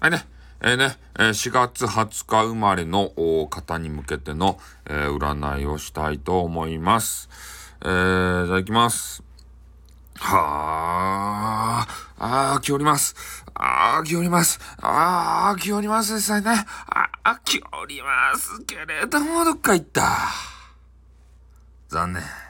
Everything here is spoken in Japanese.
はいね。えー、ね、えー、4月20日生まれの方に向けての、えー、占いをしたいと思います。えー、じゃあ行きます。はあ、ああ、気おります。ああ、気おります。ああ、来おりますですね。ああ、来おりますけれども、どっか行った。残念。